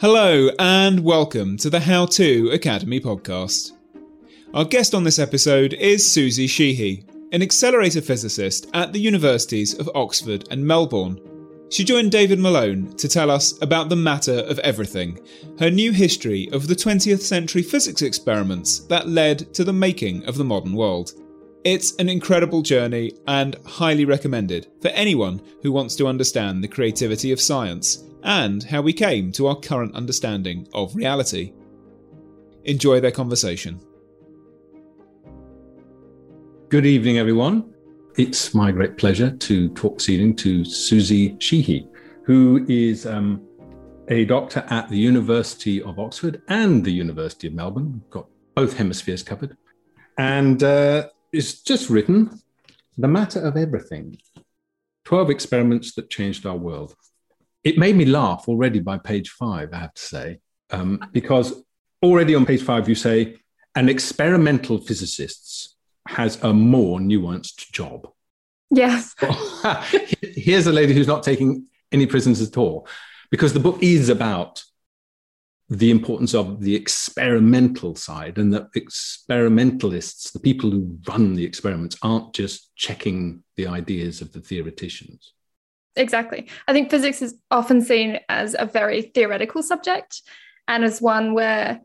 Hello, and welcome to the How To Academy podcast. Our guest on this episode is Suzie Sheehy, an accelerator physicist at the universities of Oxford and Melbourne. She joined David Malone to tell us about the matter of everything, her new history of the 20th century physics experiments that led to the making of the modern world. It's an incredible journey and highly recommended for anyone who wants to understand the creativity of science and how we came to our current understanding of reality. Enjoy their conversation. Good evening, everyone. It's my great pleasure to talk this evening to Suzie Sheehy, who is um, a doctor at the University of Oxford and the University of Melbourne. We've got both hemispheres covered. And uh, it's just written The Matter of Everything 12 Experiments That Changed Our World it made me laugh already by page five, I have to say, um, because already on page five, you say an experimental physicist has a more nuanced job. Yes. Here's a lady who's not taking any prisoners at all, because the book is about the importance of the experimental side and that experimentalists, the people who run the experiments, aren't just checking the ideas of the theoreticians. Exactly. I think physics is often seen as a very theoretical subject and as one where,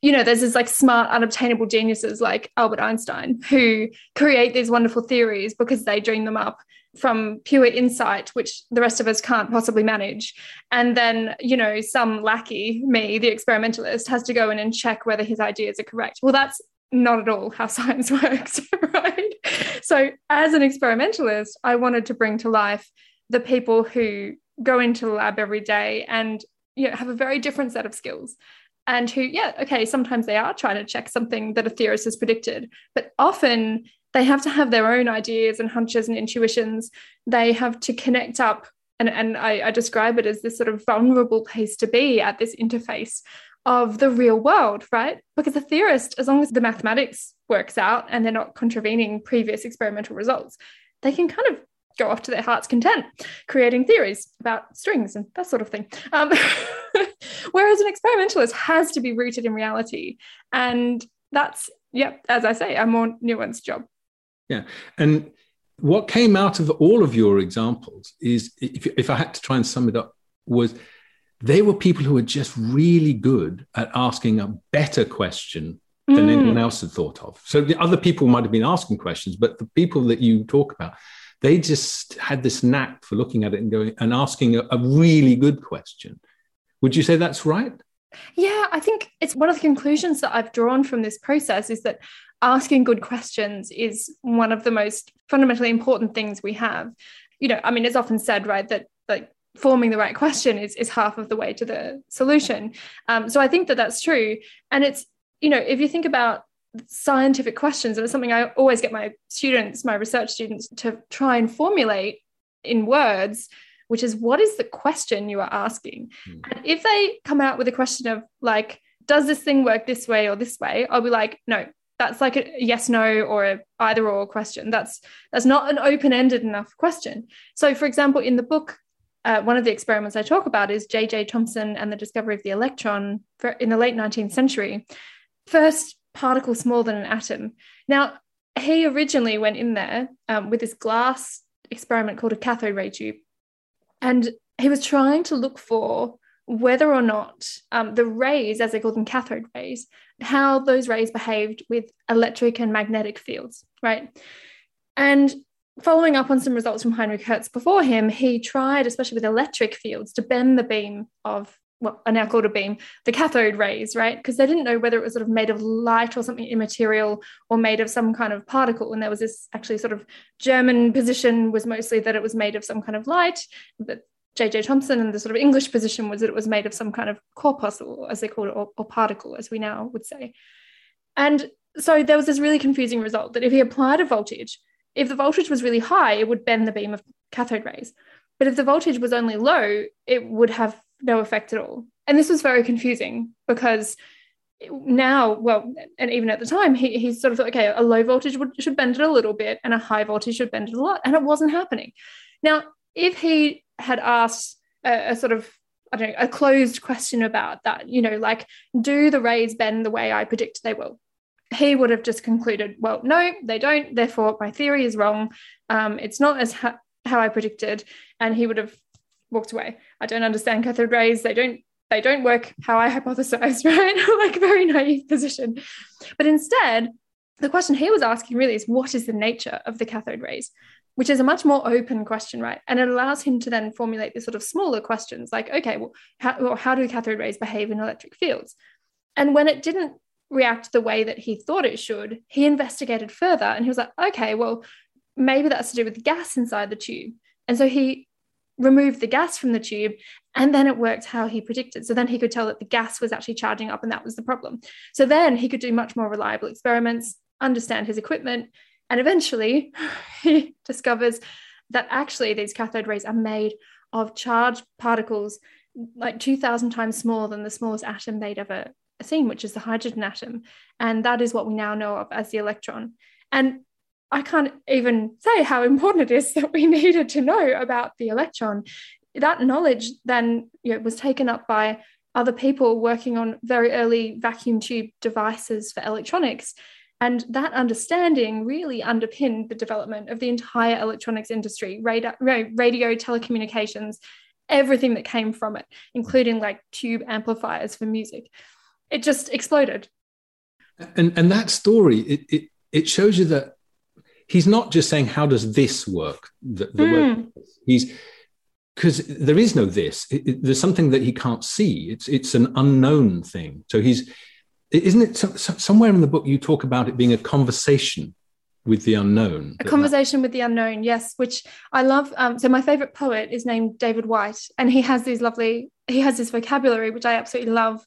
you know, there's this like smart, unobtainable geniuses like Albert Einstein who create these wonderful theories because they dream them up from pure insight, which the rest of us can't possibly manage. And then, you know, some lackey, me, the experimentalist, has to go in and check whether his ideas are correct. Well, that's not at all how science works, right? So, as an experimentalist, I wanted to bring to life the people who go into the lab every day and you know have a very different set of skills and who yeah okay sometimes they are trying to check something that a theorist has predicted but often they have to have their own ideas and hunches and intuitions they have to connect up and, and I, I describe it as this sort of vulnerable place to be at this interface of the real world, right? Because a theorist, as long as the mathematics works out and they're not contravening previous experimental results, they can kind of go off to their heart's content, creating theories about strings and that sort of thing. Um, whereas an experimentalist has to be rooted in reality. And that's, yep, as I say, a more nuanced job. Yeah. And what came out of all of your examples is, if, if I had to try and sum it up, was they were people who were just really good at asking a better question than mm. anyone else had thought of. So the other people might have been asking questions, but the people that you talk about, they just had this knack for looking at it and going and asking a, a really good question. Would you say that's right? Yeah, I think it's one of the conclusions that I've drawn from this process is that asking good questions is one of the most fundamentally important things we have. You know, I mean, it's often said, right, that like forming the right question is, is half of the way to the solution. Um, so I think that that's true. And it's, you know, if you think about scientific questions and it's something i always get my students my research students to try and formulate in words which is what is the question you are asking mm. and if they come out with a question of like does this thing work this way or this way i'll be like no that's like a yes no or a either or question that's that's not an open-ended enough question so for example in the book uh, one of the experiments i talk about is j.j thomson and the discovery of the electron in the late 19th century first particle smaller than an atom. Now, he originally went in there um, with this glass experiment called a cathode ray tube. And he was trying to look for whether or not um, the rays, as they call them cathode rays, how those rays behaved with electric and magnetic fields, right? And following up on some results from Heinrich Hertz before him, he tried, especially with electric fields, to bend the beam of what are now called a beam, the cathode rays, right? Because they didn't know whether it was sort of made of light or something immaterial or made of some kind of particle. And there was this actually sort of German position was mostly that it was made of some kind of light, but J.J. Thomson and the sort of English position was that it was made of some kind of corpuscle, as they call it, or, or particle, as we now would say. And so there was this really confusing result that if he applied a voltage, if the voltage was really high, it would bend the beam of cathode rays. But if the voltage was only low, it would have no effect at all. And this was very confusing because now, well, and even at the time, he, he sort of thought, okay, a low voltage would, should bend it a little bit and a high voltage should bend it a lot. And it wasn't happening. Now, if he had asked a, a sort of I don't know, a closed question about that, you know, like, do the rays bend the way I predict they will? He would have just concluded, well, no, they don't. Therefore, my theory is wrong. Um, it's not as ha- how I predicted. And he would have walked away. I don't understand cathode rays. They don't they don't work how I hypothesized, right? like very naive position. But instead, the question he was asking really is what is the nature of the cathode rays? Which is a much more open question, right? And it allows him to then formulate these sort of smaller questions like, okay, well, how, well, how do cathode rays behave in electric fields? And when it didn't react the way that he thought it should, he investigated further and he was like, okay, well, maybe that's to do with the gas inside the tube. And so he removed the gas from the tube and then it worked how he predicted. So then he could tell that the gas was actually charging up and that was the problem. So then he could do much more reliable experiments, understand his equipment, and eventually he discovers that actually these cathode rays are made of charged particles like 2000 times smaller than the smallest atom they'd ever seen, which is the hydrogen atom. And that is what we now know of as the electron. And I can't even say how important it is that we needed to know about the electron. That knowledge then you know, was taken up by other people working on very early vacuum tube devices for electronics. And that understanding really underpinned the development of the entire electronics industry, radio, radio telecommunications, everything that came from it, including like tube amplifiers for music. It just exploded. And, and that story, it, it, it shows you that he's not just saying how does this work the, the mm. he's because there is no this it, it, there's something that he can't see it's it's an unknown thing so he's isn't it so, so, somewhere in the book you talk about it being a conversation with the unknown a conversation with the unknown yes which i love um, so my favorite poet is named David Whyte and he has these lovely he has this vocabulary which i absolutely love.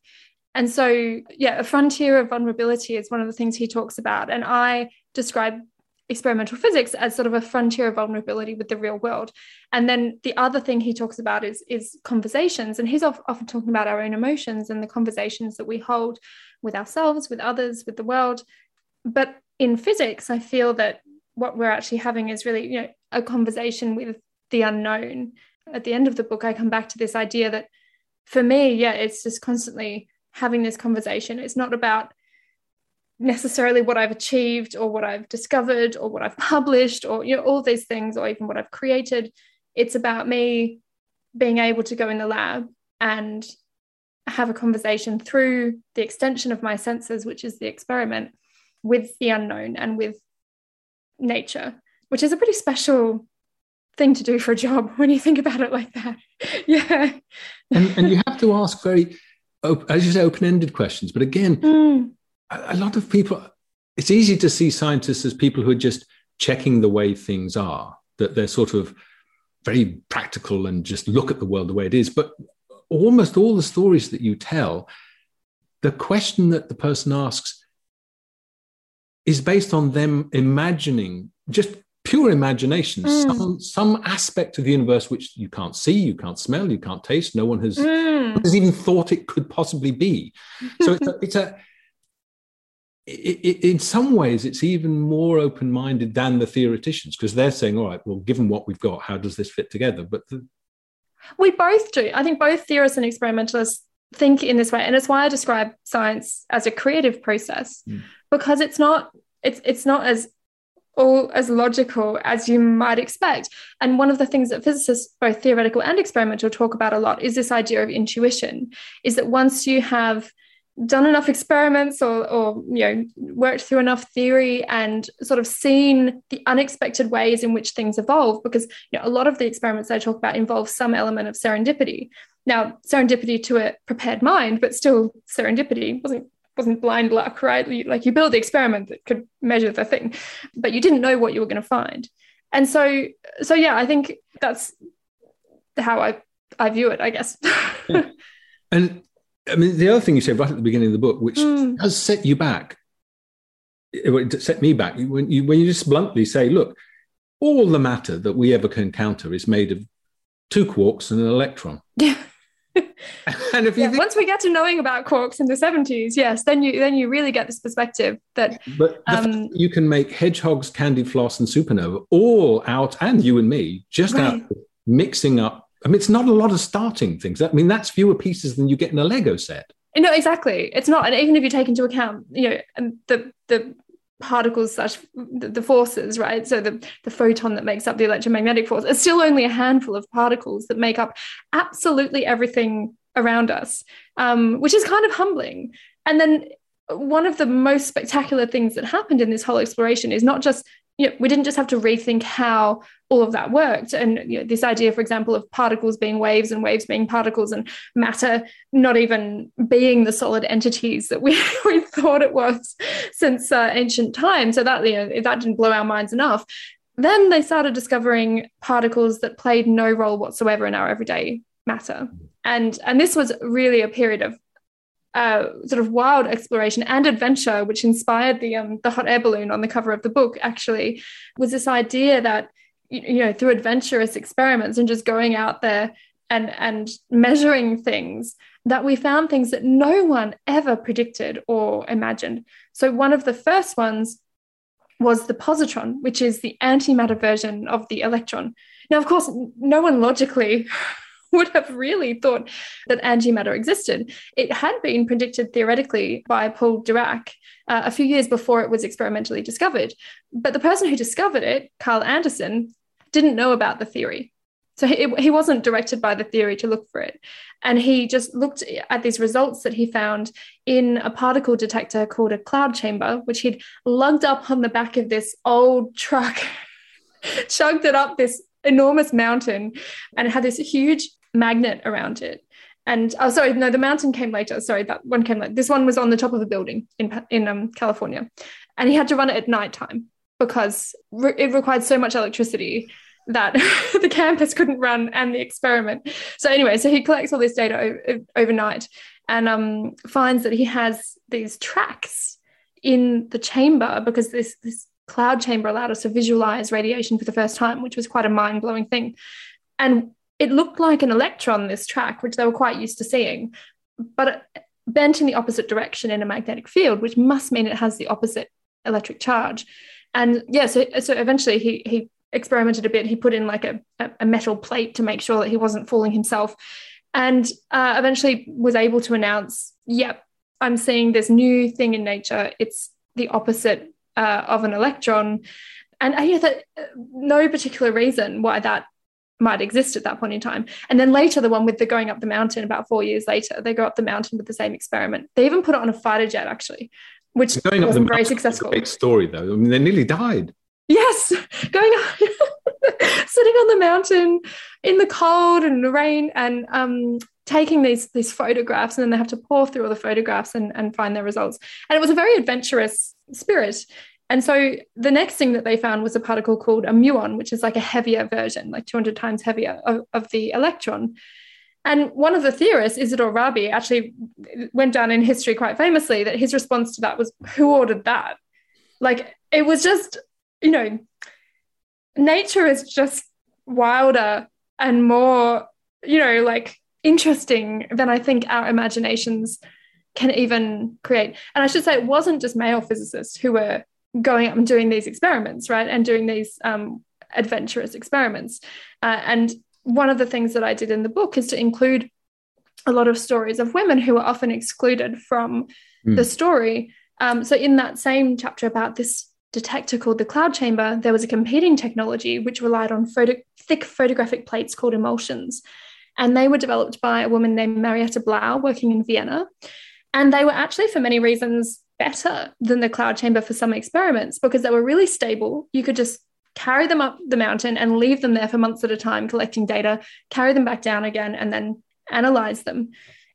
And so yeah a frontier of vulnerability is one of the things he talks about and i describe experimental physics as sort of a frontier of vulnerability with the real world. And then the other thing he talks about is, is conversations. And he's often talking about our own emotions and the conversations that we hold with ourselves, with others, with the world. But in physics, I feel that what we're actually having is really, you know, a conversation with the unknown. At the end of the book, I come back to this idea that for me, yeah, it's just constantly having this conversation. It's not about necessarily what I've achieved or what I've discovered or what I've published or you know all these things or even what I've created. It's about me being able to go in the lab and have a conversation through the extension of my senses, which is the experiment, with the unknown and with nature, which is a pretty special thing to do for a job when you think about it like that. yeah. And, and you have to ask very, as you say, open ended questions. But again, mm a lot of people, it's easy to see scientists as people who are just checking the way things are, that they're sort of very practical and just look at the world the way it is. But almost all the stories that you tell, the question that the person asks is based on them imagining just pure imagination, mm. some, some aspect of the universe which you can't see, you can't smell, you can't taste. No one has, mm. has even thought it could possibly be. So it's a, it's a it, it, in some ways, it's even more open minded than the theoreticians because they're saying, all right, well, given what we've got, how does this fit together? But the... we both do. I think both theorists and experimentalists think in this way. And it's why I describe science as a creative process mm. because it's not. It's, it's not as all as logical as you might expect. And one of the things that physicists, both theoretical and experimental, talk about a lot is this idea of intuition, is that once you have done enough experiments or, or you know worked through enough theory and sort of seen the unexpected ways in which things evolve because you know a lot of the experiments i talk about involve some element of serendipity. Now serendipity to a prepared mind but still serendipity wasn't wasn't blind luck right? Like you build the experiment that could measure the thing but you didn't know what you were going to find. And so so yeah i think that's how i i view it i guess. And I mean, the other thing you said right at the beginning of the book, which mm. has set you back, it set me back, when you, when you just bluntly say, look, all the matter that we ever can encounter is made of two quarks and an electron. Yeah. and if you yeah, think, once we get to knowing about quarks in the 70s yes then you then you really get this perspective that but um, you can make hedgehogs candy floss and supernova all out and you and me just right. out mixing up I mean, it's not a lot of starting things. I mean, that's fewer pieces than you get in a Lego set. No, exactly. It's not, and even if you take into account, you know, the the particles such the forces, right? So the the photon that makes up the electromagnetic force, it's still only a handful of particles that make up absolutely everything around us, um, which is kind of humbling. And then one of the most spectacular things that happened in this whole exploration is not just you know, we didn't just have to rethink how all of that worked. And you know, this idea, for example, of particles being waves and waves being particles and matter not even being the solid entities that we, we thought it was since uh, ancient times. So that, you know, that didn't blow our minds enough. Then they started discovering particles that played no role whatsoever in our everyday matter. And, and this was really a period of uh, sort of wild exploration and adventure, which inspired the um, the hot air balloon on the cover of the book. Actually, was this idea that you know through adventurous experiments and just going out there and and measuring things that we found things that no one ever predicted or imagined. So one of the first ones was the positron, which is the antimatter version of the electron. Now, of course, no one logically would have really thought that antimatter existed. It had been predicted theoretically by Paul Dirac uh, a few years before it was experimentally discovered. But the person who discovered it, Carl Anderson, didn't know about the theory. So he, he wasn't directed by the theory to look for it. And he just looked at these results that he found in a particle detector called a cloud chamber, which he'd lugged up on the back of this old truck, chugged it up this enormous mountain, and it had this huge magnet around it. And oh, sorry, no, the mountain came later. Sorry, that one came later. This one was on the top of a building in in um, California, and he had to run it at nighttime because re- it required so much electricity that the campus couldn't run and the experiment. So anyway, so he collects all this data o- overnight and um, finds that he has these tracks in the chamber because this this cloud chamber allowed us to visualize radiation for the first time, which was quite a mind blowing thing. And it looked like an electron, this track, which they were quite used to seeing, but bent in the opposite direction in a magnetic field, which must mean it has the opposite electric charge. And yeah, so, so eventually he, he experimented a bit. He put in like a, a metal plate to make sure that he wasn't fooling himself. And uh, eventually was able to announce, yep, I'm seeing this new thing in nature. It's the opposite uh, of an electron. And I hear that uh, no particular reason why that might exist at that point in time. And then later, the one with the going up the mountain, about four years later, they go up the mountain with the same experiment. They even put it on a fighter jet, actually, which going up wasn't very successful. Big story though. I mean, they nearly died. Yes, going up, sitting on the mountain in the cold and the rain, and um, taking these these photographs, and then they have to pore through all the photographs and, and find their results. And it was a very adventurous spirit. And so the next thing that they found was a particle called a muon, which is like a heavier version, like 200 times heavier of, of the electron. And one of the theorists, Isidore Rabi, actually went down in history quite famously that his response to that was, Who ordered that? Like it was just, you know, nature is just wilder and more, you know, like interesting than I think our imaginations can even create. And I should say, it wasn't just male physicists who were going up and doing these experiments, right? And doing these um, adventurous experiments. Uh, and one of the things that I did in the book is to include a lot of stories of women who are often excluded from mm. the story. Um, so in that same chapter about this detector called the cloud chamber, there was a competing technology which relied on photo- thick photographic plates called emulsions. And they were developed by a woman named Marietta Blau working in Vienna. And they were actually, for many reasons, better than the cloud chamber for some experiments because they were really stable. You could just carry them up the mountain and leave them there for months at a time, collecting data, carry them back down again, and then analyze them.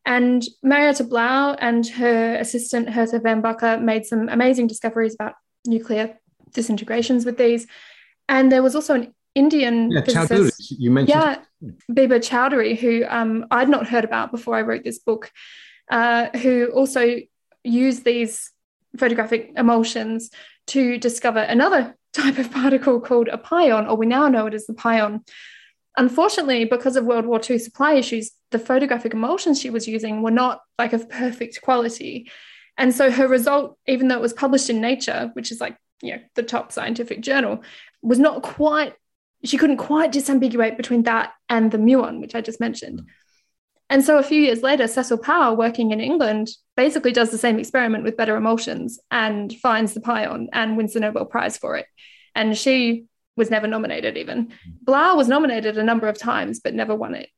And Marietta Blau and her assistant, Hertha Wambacher, made some amazing discoveries about nuclear disintegrations with these. And there was also an Indian yeah, Chowdhuri, you mentioned. Yeah, Bibha Chowdhuri, who um, I'd not heard about before I wrote this book, uh, who also used these photographic emulsions to discover another type of particle called a pion, or we now know it as the pion. Unfortunately, because of World War II supply issues, the photographic emulsions she was using were not like of perfect quality. And so her result, even though it was published in Nature, which is like, you know, the top scientific journal, was not quite, she couldn't quite disambiguate between that and the muon, which I just mentioned. Mm. And so a few years later, Cecil Powell, working in England, basically does the same experiment with better emulsions and finds the pion and wins the Nobel Prize for it. And she was never nominated, even. Blau was nominated a number of times, but never won it.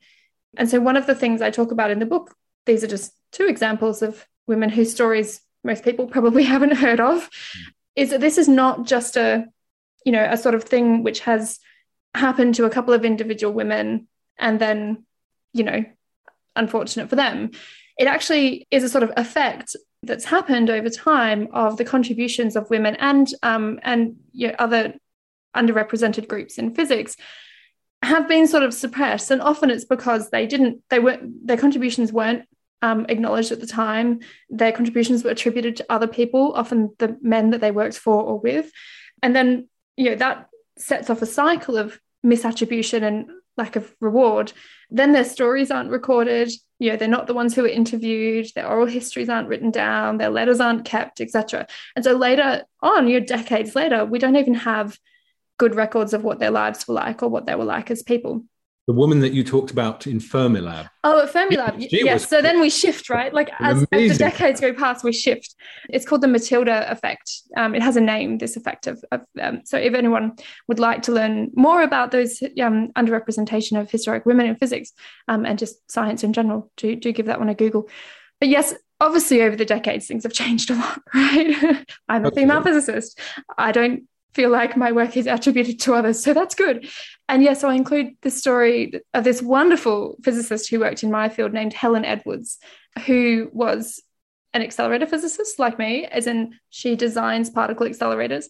And so one of the things I talk about in the book, these are just two examples of women whose stories most people probably haven't heard of, is that this is not just a, you know, a sort of thing which has happened to a couple of individual women and then, you know, unfortunate for them. It actually is a sort of effect that's happened over time of the contributions of women and um, and you know, other underrepresented groups in physics have been sort of suppressed, and often it's because they didn't they weren't their contributions weren't um, acknowledged at the time. Their contributions were attributed to other people, often the men that they worked for or with, and then you know that sets off a cycle of misattribution and lack of reward, then their stories aren't recorded. You know, they're not the ones who are interviewed. Their oral histories aren't written down. Their letters aren't kept, etc. And so later on, you know, decades later, we don't even have good records of what their lives were like or what they were like as people the woman that you talked about in Fermilab. Oh, at Fermilab. Yes. So then we shift, right? Like as, as, the decades go past, we shift. It's called the Matilda effect. Um, it has a name, this effect of, of um, so if anyone would like to learn more about those um, underrepresentation of historic women in physics um, and just science in general, do, do give that one a Google. But yes, obviously over the decades, things have changed a lot, right? I'm a female physicist. I don't feel like my work is attributed to others. So that's good. And yes, yeah, so I include the story of this wonderful physicist who worked in my field named Helen Edwards, who was an accelerator physicist like me, as in she designs particle accelerators.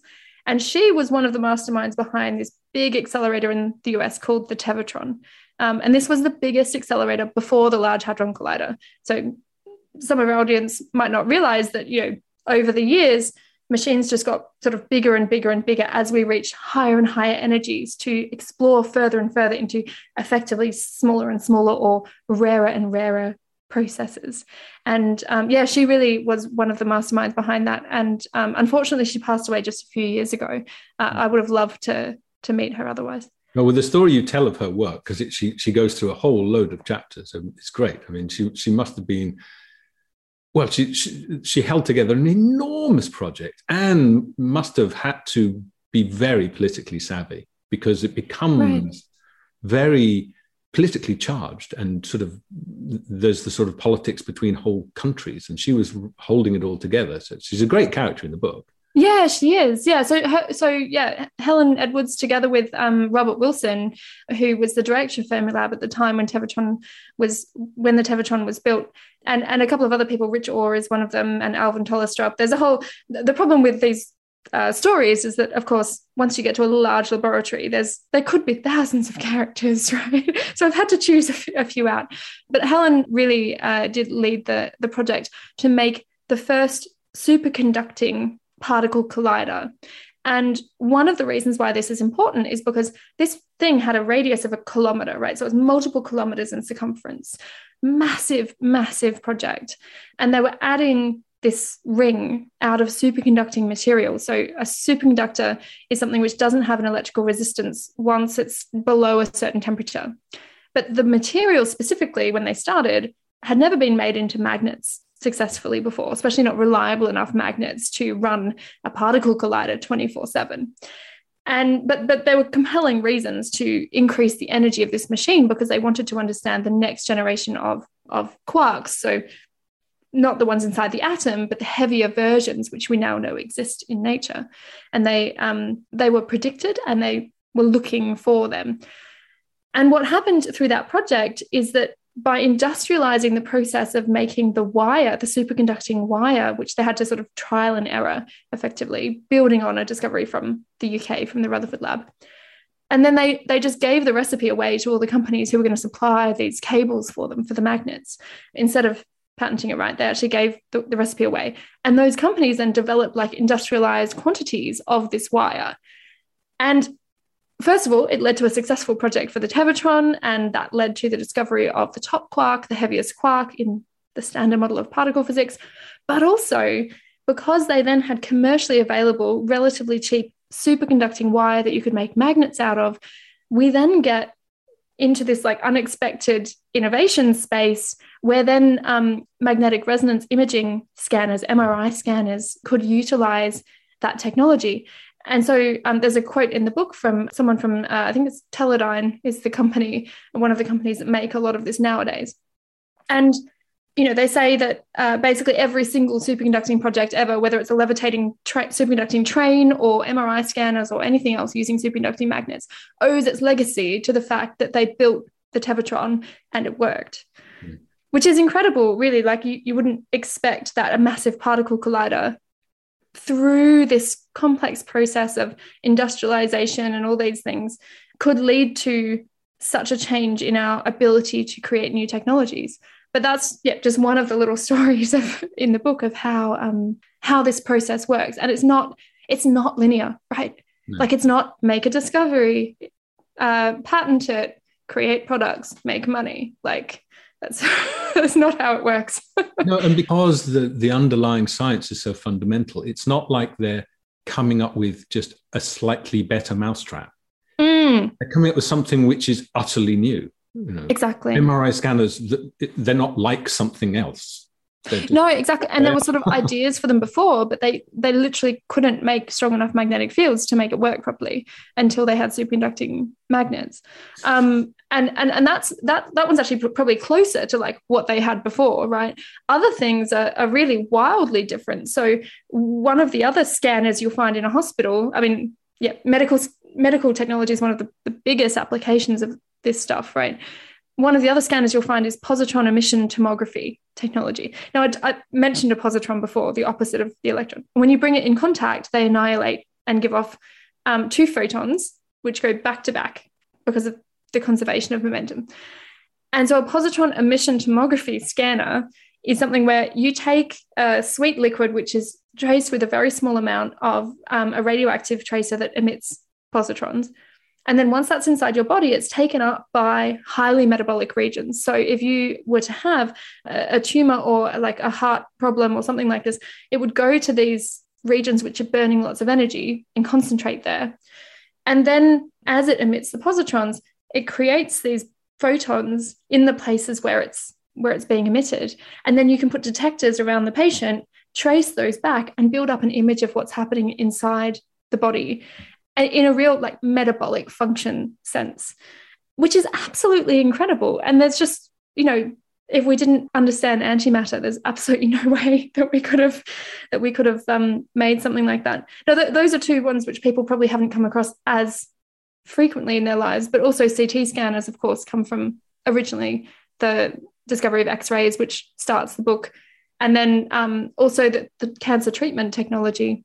And she was one of the masterminds behind this big accelerator in the US called the Tevatron. Um, and this was the biggest accelerator before the Large Hadron Collider. So some of our audience might not realize that, you know, over the years, machines just got sort of bigger and bigger and bigger as we reach higher and higher energies to explore further and further into effectively smaller and smaller or rarer and rarer processes. And um, yeah, she really was one of the masterminds behind that. And um, unfortunately, she passed away just a few years ago. Uh, I would have loved to to meet her otherwise. Well, with the story you tell of her work, because she she goes through a whole load of chapters, and it's great. I mean, she she must have been well, she, she, she held together an enormous project and must have had to be very politically savvy because it becomes right. very politically charged and sort of there's the sort of politics between whole countries and she was holding it all together so she's a great character in the book yeah, she is. Yeah. So, her, so yeah, Helen Edwards, together with um, Robert Wilson, who was the director of Fermilab at the time when Tevatron was when the Tevatron was built, and and a couple of other people. Rich Orr is one of them, and Alvin Tollestrup. There's a whole. The problem with these uh, stories is that, of course, once you get to a large laboratory, there's there could be thousands of characters, right? so I've had to choose a, f- a few out. But Helen really uh, did lead the the project to make the first superconducting particle collider. And one of the reasons why this is important is because this thing had a radius of a kilometer, right? So it was multiple kilometers in circumference. Massive, massive project. And they were adding this ring out of superconducting material. So a superconductor is something which doesn't have an electrical resistance once it's below a certain temperature. But the material specifically, when they started, had never been made into magnets. Successfully before, especially not reliable enough magnets to run a particle collider 24 7 and but but there were compelling reasons to increase the energy of this machine because they wanted to understand the next generation of of quarks. So not the ones inside the atom but the heavier versions which we now know exist in nature. And they um, they were predicted and they were looking for them. And what happened through that project is that by industrializing the process of making the wire, the superconducting wire, which they had to sort of trial and error effectively, building on a discovery from the UK, from the Rutherford Lab. And then they they just gave the recipe away to all the companies who were going to supply these cables for them for the magnets. Instead of patenting it right, they actually gave the, the recipe away. And those companies then developed like industrialized quantities of this wire. And First of all, it led to a successful project for the Tevatron, and that led to the discovery of the top quark, the heaviest quark in the standard model of particle physics. But also, because they then had commercially available, relatively cheap superconducting wire that you could make magnets out of, we then get into this like unexpected innovation space where then um, magnetic resonance imaging scanners, MRI scanners, could utilize that technology. And so um, there's a quote in the book from someone from, uh, I think it's Teledyne is the company, one of the companies that make a lot of this nowadays. And, you know, they say that uh, basically every single superconducting project ever, whether it's a levitating tra- superconducting train or MRI scanners or anything else using superconducting magnets, owes its legacy to the fact that they built the Tevatron and it worked. Mm. Which is incredible, really. Like you, you wouldn't expect that a massive particle collider through this complex process of industrialization and all these things could lead to such a change in our ability to create new technologies. But that's yeah just one of the little stories of in the book of how um how this process works. And it's not it's not linear right? No. like it's not make a discovery uh patent it create products make money. Like that's that's not how it works. no, and because the the underlying science is so fundamental, it's not like they're coming up with just a slightly better mousetrap. Mm. They're coming up with something which is utterly new. You know, exactly. MRI scanners, they're not like something else no exactly. And there were sort of ideas for them before but they they literally couldn't make strong enough magnetic fields to make it work properly until they had superconducting magnets. Um, and and and that's that that one's actually probably closer to like what they had before right? Other things are, are really wildly different. So one of the other scanners you'll find in a hospital i mean yeah medical medical technology is one of the, the biggest applications of this stuff right? One of the other scanners you'll find is positron emission tomography technology. Now, I, I, mentioned a positron before, the opposite of the electron. When you bring it in contact, they annihilate and give off um, two photons, which go back to back because of the conservation of momentum. And so, a positron emission tomography scanner is something where you take a sweet liquid, which is traced with a very small amount of um, a radioactive tracer that emits positrons and then once that's inside your body, it's taken up by highly metabolic regions. So if you were to have a, tumor or like a heart problem or something like this, it would go to these regions which are burning lots of energy and concentrate there. And then as it emits the positrons, it creates these photons in the places where it's where it's being emitted. And then you can put detectors around the patient, trace those back, and build up an image of what's happening inside the body in a real like metabolic function sense, which is absolutely incredible. And there's just, you know, if we didn't understand antimatter, there's absolutely no way that we could have that we could have um, made something like that. Now, th- those are two ones which people probably haven't come across as frequently in their lives, but also CT scanners, of course, come from originally the discovery of X-rays, which starts the book, and then um, also the, the cancer treatment technology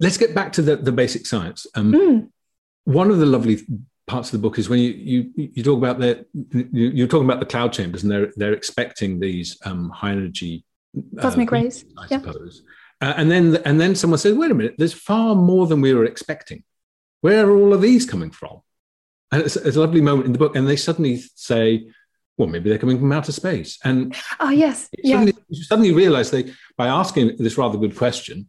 Let's get back to the, the basic science. Um, Mm. One of the lovely parts of the book is when you you you talk about the you- you're talking about the cloud chambers and they're they're expecting these um, high energy uh, Cosmic rays. I Yeah. suppose. Uh, and then and then someone says, "Wait a minute, there's far more than we were expecting. Where are all of these coming from?" And it's, it's a lovely moment in the book, and they suddenly say, "Well, maybe they're coming from outer space." And Oh yes. Yeah. you suddenly realize they by asking this rather good question,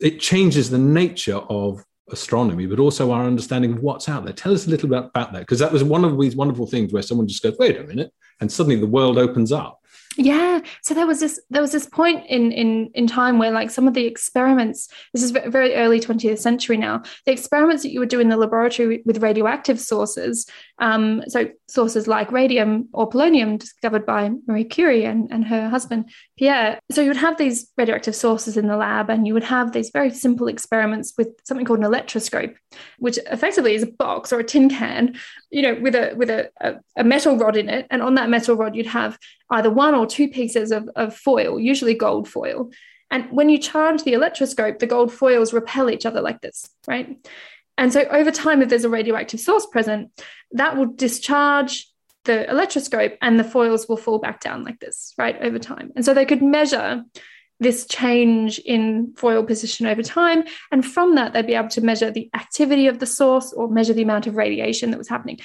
it changes the nature of astronomy, but also our understanding of what's out there. Tell us a little bit about that, because that was one of these wonderful things where someone just goes, "Wait a minute," and suddenly the world opens up. Yeah. So there was this there was this point in in in time where like some of the experiments, this is very early 20th century now, the experiments that you would do in the laboratory with- radioactive sources, um, so sources like radium or polonium discovered by Marie Curie and, and her husband Pierre. So you would have these radioactive sources in the lab and you would have these very simple experiments with something called an electroscope, which effectively is a box or a tin can, you know, with a with a, a, a metal rod in it. And on that metal rod you'd have either one or two pieces of, of foil, usually gold foil. And when you charge the electroscope, the gold foils repel each other like this, right? And so over time, if there's a radioactive source present, that will discharge the electroscope and the foils will fall back down like this, right, over time. And so they could measure this change in foil position over time. And from that, they'd be able to measure the activity of the source or measure the amount of radiation that was happening.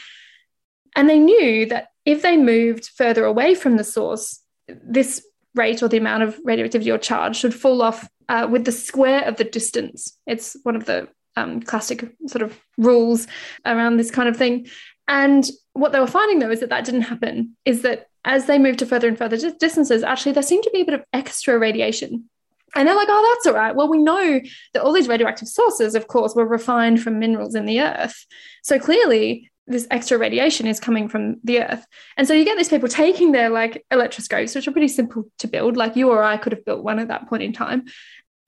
And they knew that if they moved further away from the source, this rate or the amount of radioactivity or charge should fall off uh, with the square of the distance. It's one of the um, classic sort of rules around this kind of thing. And what they were finding though is that that didn't happen, is that as they moved to further and further distances, actually there seemed to be a bit of extra radiation. And they're like, oh, that's all right. Well, we know that all these radioactive sources, of course, were refined from minerals in the earth. So clearly, this extra radiation is coming from the earth. And so you get these people taking their like electroscopes, which are pretty simple to build, like you or I could have built one at that point in time.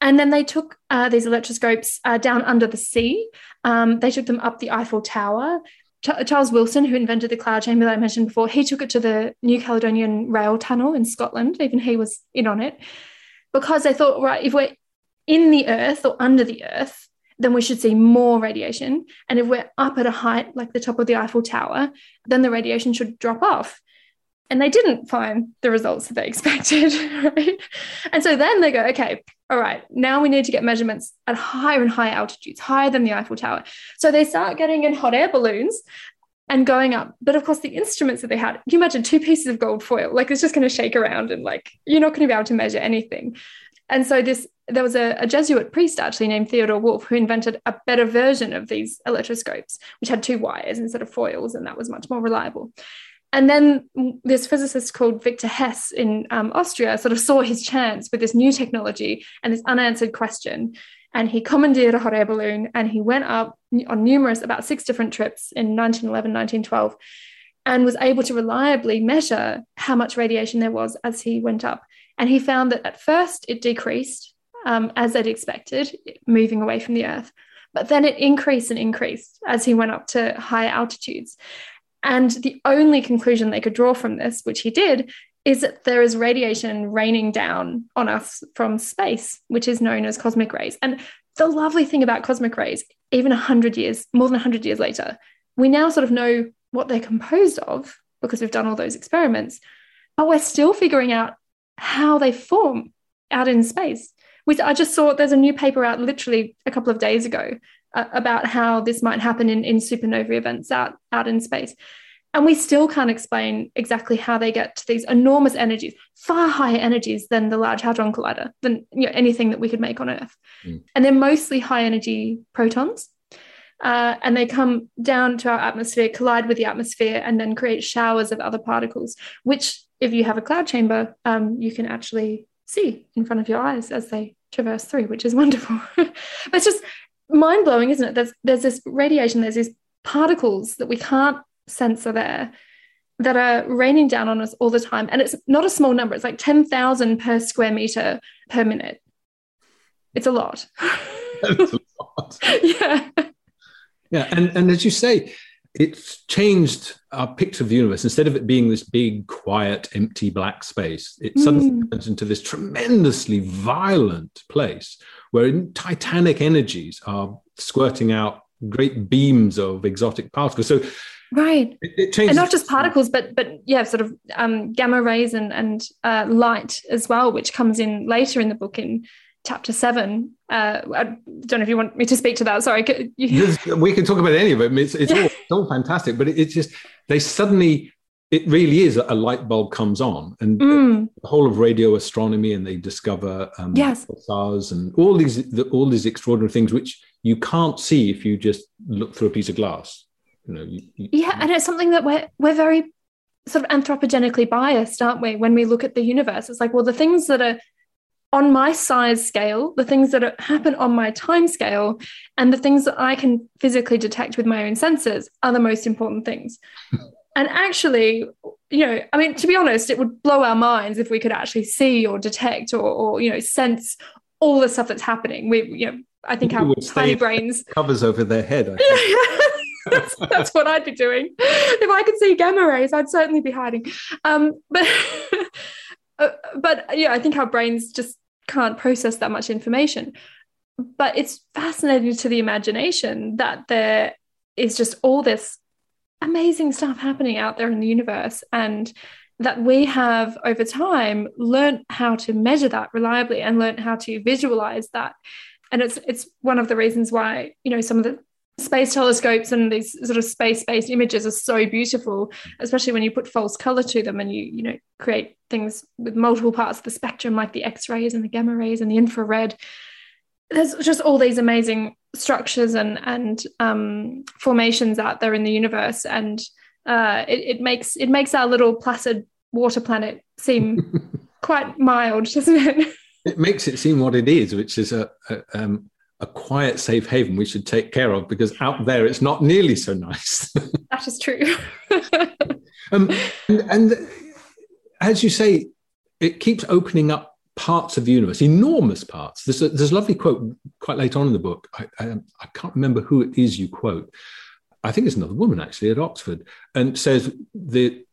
And then they took uh, these electroscopes uh, down under the sea. Um, they took them up the Eiffel Tower. Ch- Charles Wilson, who invented the cloud chamber that I mentioned before, he took it to the New Caledonian Rail Tunnel in Scotland. Even he was in on it because they thought, right, if we're in the earth or under the earth, then we should see more radiation. And if we're up at a height like the top of the Eiffel Tower, then the radiation should drop off. And they didn't find the results that they expected, right? And so then they go, okay, all right, now we need to get measurements at higher and higher altitudes, higher than the Eiffel Tower. So they start getting in hot air balloons and going up. But of course, the instruments that they had, you imagine two pieces of gold foil? Like it's just going to shake around and like you're not going to be able to measure anything. And so this there was a, a, Jesuit priest actually named Theodore Wulf who invented a better version of these electroscopes, which had two wires instead of foils, and that was much more reliable. And then this physicist called Victor Hess in um, Austria sort of saw his chance with this new technology and this unanswered question. And he commandeered a hot air balloon and he went up on numerous, about six different trips in 1911, 1912, and was able to reliably measure how much radiation there was as he went up. And he found that at first it decreased um, as they'd expected, moving away from the Earth. But then it increased and increased as he went up to higher altitudes. And the only conclusion they could draw from this, which he did, is that there is radiation raining down on us from space, which is known as cosmic rays. And the lovely thing about cosmic rays, even 100 years, more than 100 years later, we now sort of know what they're composed of because we've done all those experiments, but we're still figuring out how they form out in space. Which I just saw there's a new paper out literally a couple of days ago uh, about how this might happen in, in supernova events out, out in space. And we still can't explain exactly how they get to these enormous energies, far higher energies than the Large Hadron Collider, than you know, anything that we could make on Earth. Mm. And they're mostly high energy protons. Uh, and they come down to our atmosphere, collide with the atmosphere, and then create showers of other particles, which, if you have a cloud chamber, um, you can actually see in front of your eyes as they traverse through, which is wonderful. but it's just mind blowing, isn't it? There's there's this radiation, there's these particles that we can't sense are there that are raining down on us all the time. And it's not a small number, it's like 10,000 per square meter per minute. it's a lot. That's a lot. yeah. Yeah, and, and as you say, it's changed our picture of the universe. Instead of it being this big, quiet, empty black space, it suddenly Mm. turns into this tremendously violent place where titanic energies are squirting out great beams of exotic particles. So Right. it, it changes. and not just particles, but but yeah, sort of um, gamma rays and and uh, light as well, which comes in later in the book in chapter seven. Uh, I don't know if you want me to speak to that. Sorry, could you- we can talk about any of it. It's, it's, all, it's all fantastic, but it, it's just they suddenly. It really is a light bulb comes on, and Mm, the whole of radio astronomy, and they discover um, Yes. pulsars and all these the, all these extraordinary things which you can't see if you just look through a piece of glass. You know, you, you- yeah, and it's something that we're we're very sort of anthropogenically biased, aren't we? When we look at the universe, it's like, well, the things that are on my size scale, the things that happen on my time scale, and the things that I can physically detect with my own senses are the most important things. and actually, you know, I mean, to be honest, it would blow our minds if we could actually see or detect or, or you know, sense all the stuff that's happening. We, you know, I think our tiny brains covers over their head. I think. that's, that's what I'd be doing. If I could see gamma rays, I'd certainly be hiding. Um, but uh, but yeah, I think our brains just can't process that much information. But it's fascinating to the imagination that there is just all this amazing stuff happening out there in the universe and that we have over time learned how to measure that reliably and learned how to visualize that and it's it's one of the reasons why you know some of the space telescopes and these sort of space-based images are so beautiful especially when you put false color to them and you you know create things with multiple parts of the spectrum like the x-rays and the gamma rays and the infrared. There's just all these amazing structures and and um, formations out there in the universe. And uh, it, it makes it makes our little placid water planet seem quite mild doesn't it? It makes it seem what it is, which is a, a, um, a quiet, safe haven we should take care of because out there it's not nearly so nice. that is true um, and, and as you say, it keeps opening up parts of the universe, enormous parts. There's a, there's a lovely quote quite late on in the book. I, I, I can't remember who it is you quote. I think it's another woman actually at Oxford, and says that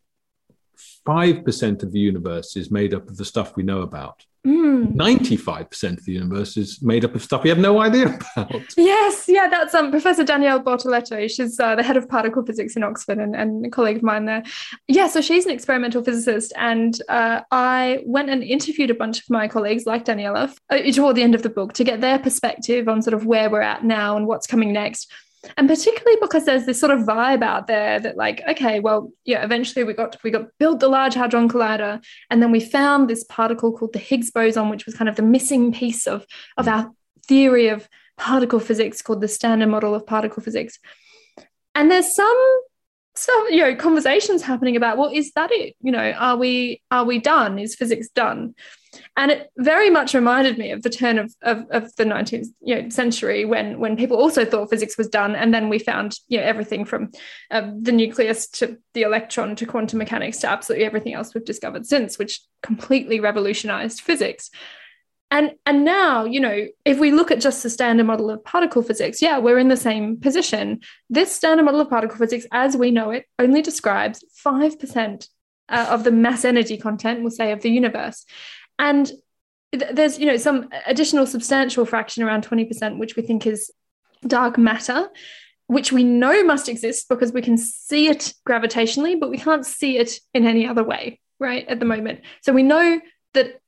five percent of the universe is made up of the stuff we know about. Mm. 95% of the universe is made up of stuff we have no idea about. Yes, yeah, that's um, Professor Daniela Bortoletto. She's uh, the head of particle physics in Oxford and, and a colleague of mine there. Yeah, so she's an experimental physicist. And uh, I went and interviewed a bunch of my colleagues, like Daniela, uh, toward the end of the book to get their perspective on sort of where we're at now and what's coming next. And particularly because there's this sort of vibe out there that, like, okay, well, yeah, eventually we got we got built the Large Hadron Collider, and then we found this particle called the Higgs boson, which was kind of the missing piece of of our theory of particle physics called the standard model of particle physics. And there's some some you know conversations happening about well is that it? You know are we are we done? Is physics done and it very much reminded me of the turn of, of, of the 19th you know, century when when people also thought physics was done. And then we found you know everything from uh, the nucleus to the electron to quantum mechanics to absolutely everything else we've discovered since which completely revolutionized physics. And and now you know if we look at just the standard model of particle physics yeah we're in the same position. This standard model of particle physics as we know it only describes 5% uh, of the mass energy content we'll say of the universe and there's you know some additional substantial fraction around 20% which we think is dark matter which we know must exist because we can see it gravitationally but we can't see it in any other way right at the moment so we know that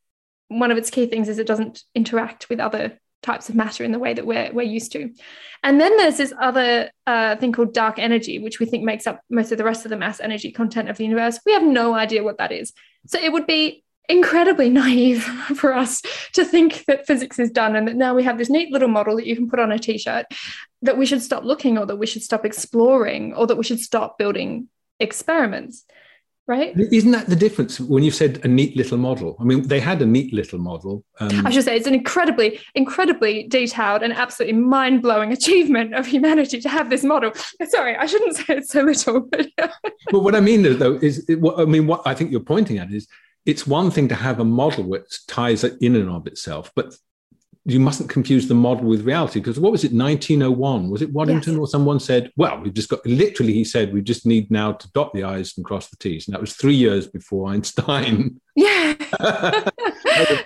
one of its key things is it doesn't interact with other types of matter in the way that we're, we're used to. And then there's this other uh, thing called dark energy, which we think makes up most of the rest of the mass energy content of the universe. We have no idea what that is. So it would be incredibly naive for us to think that physics is done and that now we have this neat little model that you can put on a t-shirt that we should stop looking or that we should stop exploring or that we should stop building experiments right Isn't that the difference when you said a neat little model? I mean, they had a neat little model. Um, I should say it's an incredibly, incredibly detailed and absolutely mind blowing achievement of humanity to have this model. Sorry, I shouldn't say it's so little. But but what I mean though is, what, I mean, what I think you're pointing at is, it's one thing to have a model which ties it in and of itself, but you mustn't confuse the model with reality because what was it 1901 was it waddington yes. or someone said well we've just got literally he said we just need now to dot the i's and cross the t's. And that was three years before einstein. Yeah.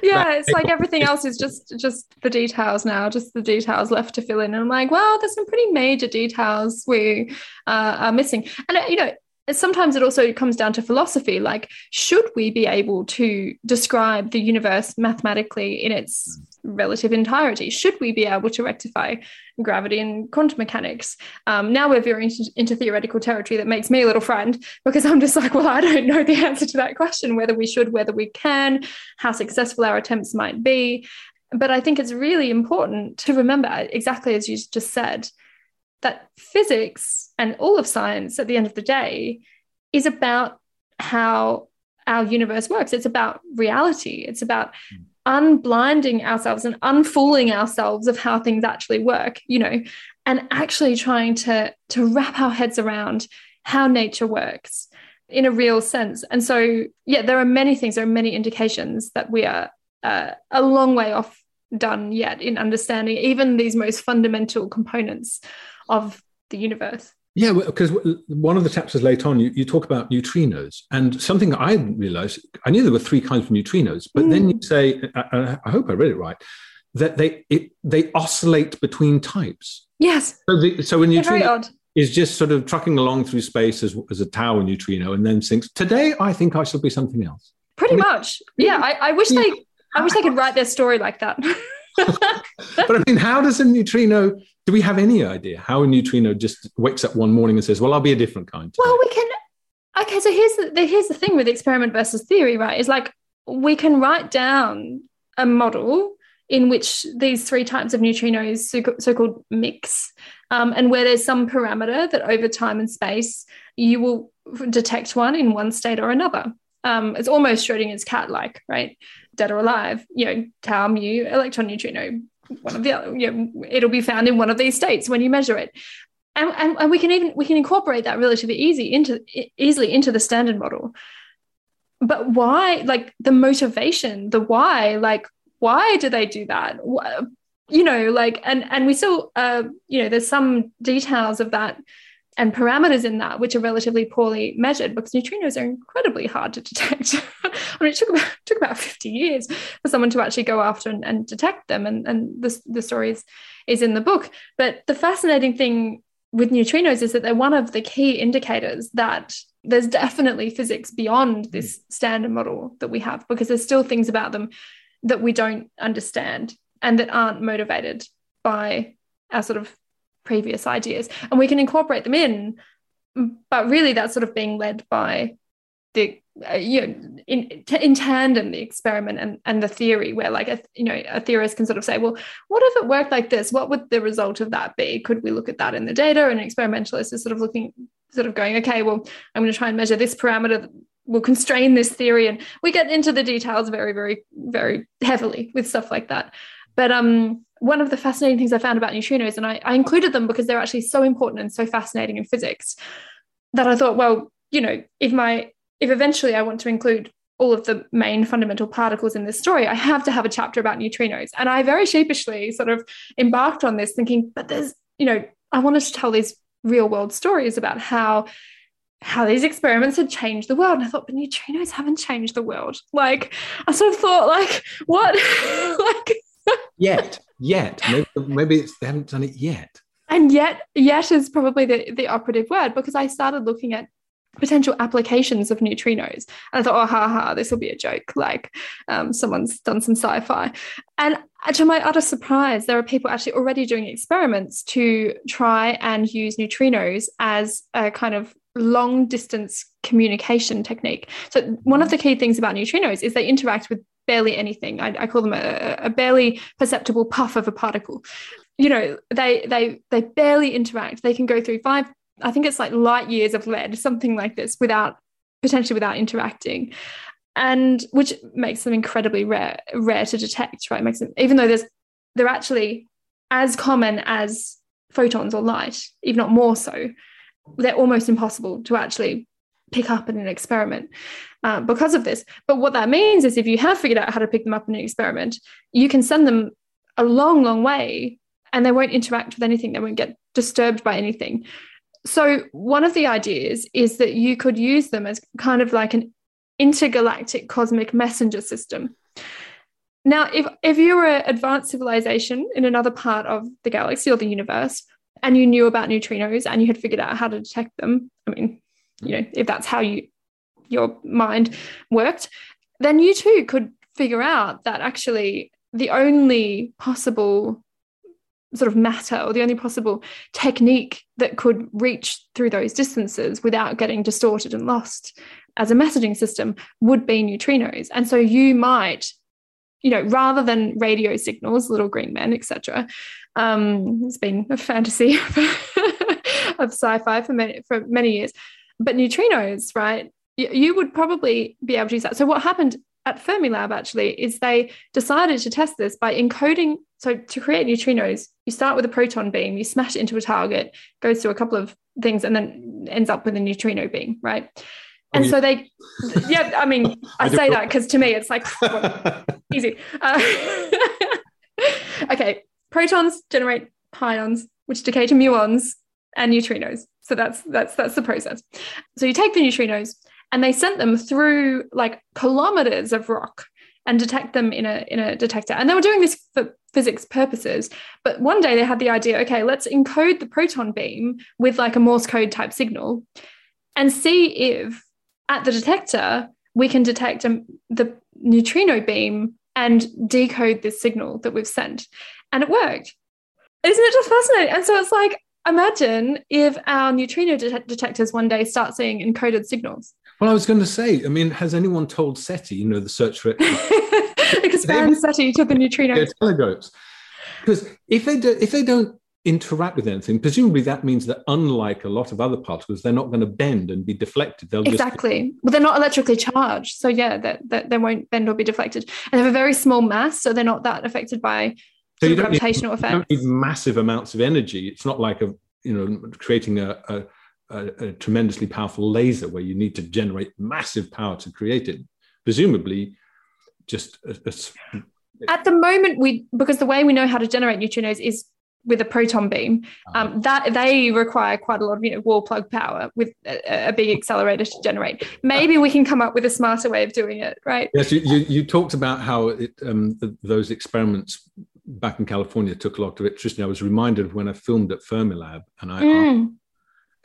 Yeah it's like everything else is just just the details now just the details left to fill in. And i'm like well there's some pretty major details we uh, are missing. And uh, you know sometimes it also comes down to philosophy like should we be able to describe the universe mathematically in its relative entirety? Should we be able to rectify gravity and quantum mechanics? Um, now we're veering into, into theoretical territory that makes me a little frightened because i'm just like well i don't know the answer to that question whether we should whether we can how successful our attempts might be. But i think it's really important to remember exactly as you just said that physics and all of science at the end of the day is about how our universe works. It's about reality. It's about unblinding ourselves and unfooling ourselves of how things actually work, you know, and actually trying to, to wrap our heads around how nature works in a real sense. And so, yeah, there are many things, there are many indications that we are uh, a long way off done yet in understanding even these most fundamental components of the universe. Yeah, because one of the chapters later on, you, you talk about neutrinos, and something I realized, I knew there were three kinds of neutrinos, but mm. then you say, I, I, hope I read it right, that they it, they oscillate between types. Yes. So, the, so a neutrino is just sort of trucking along through space as, as a tau neutrino, and then thinks, today I think I shall be something else. Pretty I mean, much. Yeah, I, I wish they, I wish they could write their story like that. but I mean, how does a neutrino do we have any idea how a neutrino just wakes up one morning and says, "Well, I'll be a different kind"? Today? Well, we can. Okay, so here's the here's the thing with experiment versus theory, right? Is like we can write down a model in which these three types of neutrinos so-called mix um, and where there's some parameter that over time and space you will detect one in one state or another um, it's almost schrodinger's cat like right dead or alive you know tau mu electron neutrino one of the other, you know, it'll be found in one of these states when you measure it. And, and, and we can even we can incorporate that relatively easy into easily into the standard model. But why, like the motivation, the why, like why do they do that? You know, like and and we still, uh, you know, there's some details of that and parameters in that which are relatively poorly measured because neutrinos are incredibly hard to detect. I mean, it took about took about 50 years for someone to actually go after and, and detect them, and and the the story is, is in the book. But the fascinating thing with neutrinos is that they're one of the key indicators that there's definitely physics beyond hmm. this standard model that we have because there's still things about them that we don't understand and that aren't motivated by our sort of previous ideas and we can incorporate them in but really that's sort of being led by the uh, you know in in tandem the experiment and and the theory where like a you know a theorist can sort of say well what if it worked like this? What would the result of that be? Could we look at that in the data? And an experimentalist is sort of looking sort of going okay well i'm going to try and measure this parameter that will constrain this theory. And we get into the details very very very heavily with stuff like that. But um one of the fascinating things I found about neutrinos, and I, I included them because they're actually so important and so fascinating in physics, that I thought, well, you know, if my if eventually I want to include all of the main fundamental particles in this story, I have to have a chapter about neutrinos. And I very sheepishly sort of embarked on this thinking, but there's, you know, I wanted to tell these real world stories about how how these experiments had changed the world. And I thought, but neutrinos haven't changed the world. Like I sort of thought, like, what? like yet yet. Maybe, maybe they haven't done it yet. And yet, yet is probably the, the operative word because I started looking at potential applications of neutrinos. And I thought, oh, ha ha, this will be a joke. Like um, someone's done some sci fi. And to my utter surprise, there are people actually already doing experiments to try and use neutrinos as a kind of long distance communication technique. So, one of the key things about neutrinos is they interact with barely anything. I, I call them a, a barely perceptible puff of a particle. You know, they they they barely interact. They can go through five, I think it's like light years of lead, something like this, without potentially without interacting and which makes them incredibly rare rare to detect right makes them even though there's they're actually as common as photons or light if not more so they're almost impossible to actually pick up in an experiment uh, because of this. But what that means is if you have figured out how to pick them up in an experiment, you can send them a long, long way and they won't interact with anything. They won't get disturbed by anything. So, one of the ideas is that you could use them as kind of like an intergalactic cosmic messenger system. Now, if, if you were an advanced civilization in another part of the galaxy or the universe, and you knew about neutrinos and you had figured out how to detect them, I mean, you know, if that's how you your mind worked, then you too could figure out that actually the only possible sort of matter or the only possible technique that could reach through those distances without getting distorted and lost as a messaging system would be neutrinos. And so you might, you know, rather than radio signals, little green men, etc. Um, it's been a fantasy of sci-fi for many for many years, but neutrinos, right? You, would probably be able to use that. So what happened at Fermilab actually is they decided to test this by encoding. So to create neutrinos, you start with a proton beam, you smash it into a target, goes through a couple of things, and then ends up with a neutrino beam, right? And so they, yeah, I mean, I, I say that because to me it's like well, easy. Uh, okay, protons generate pions, which decay to muons and neutrinos. So that's that's that's the process. So you take the neutrinos, and they sent them through like kilometers of rock and detect them in a in a detector. And they were doing this for physics purposes. But one day they had the idea okay let's encode the proton beam with like a morse code type signal and see if at the detector we can detect a, the neutrino beam and decode this signal that we've sent. And it worked. Isn't it just fascinating? And so it's like imagine if our neutrino det- detectors one day start seeing encoded signals well, I was going to say, I mean, has anyone told SETI, you know, the search for expand SETI to the neutrinos? telescopes. Because if they do, if they don't interact with anything, presumably that means that unlike a lot of other particles, they're not going to bend and be deflected. They'll exactly. Just... Well, they're not electrically charged, so yeah, that they, they, won't bend or be deflected. And they have a very small mass, so they're not that affected by so you don't gravitational need, effects. You don't need massive amounts of energy. It's not like a you know creating a, a a, a, tremendously powerful laser where you need to generate massive power to create it. Presumably, just a, a, at the moment we because the way we know how to generate neutrinos is with a proton beam uh-huh. um, that they require quite a lot of you know wall plug power with a, a, big accelerator to generate maybe we can come up with a smarter way of doing it right yes you, you, you talked about how it, um, the, those experiments back in california took a lot of electricity i was reminded of when i filmed at fermilab and i mm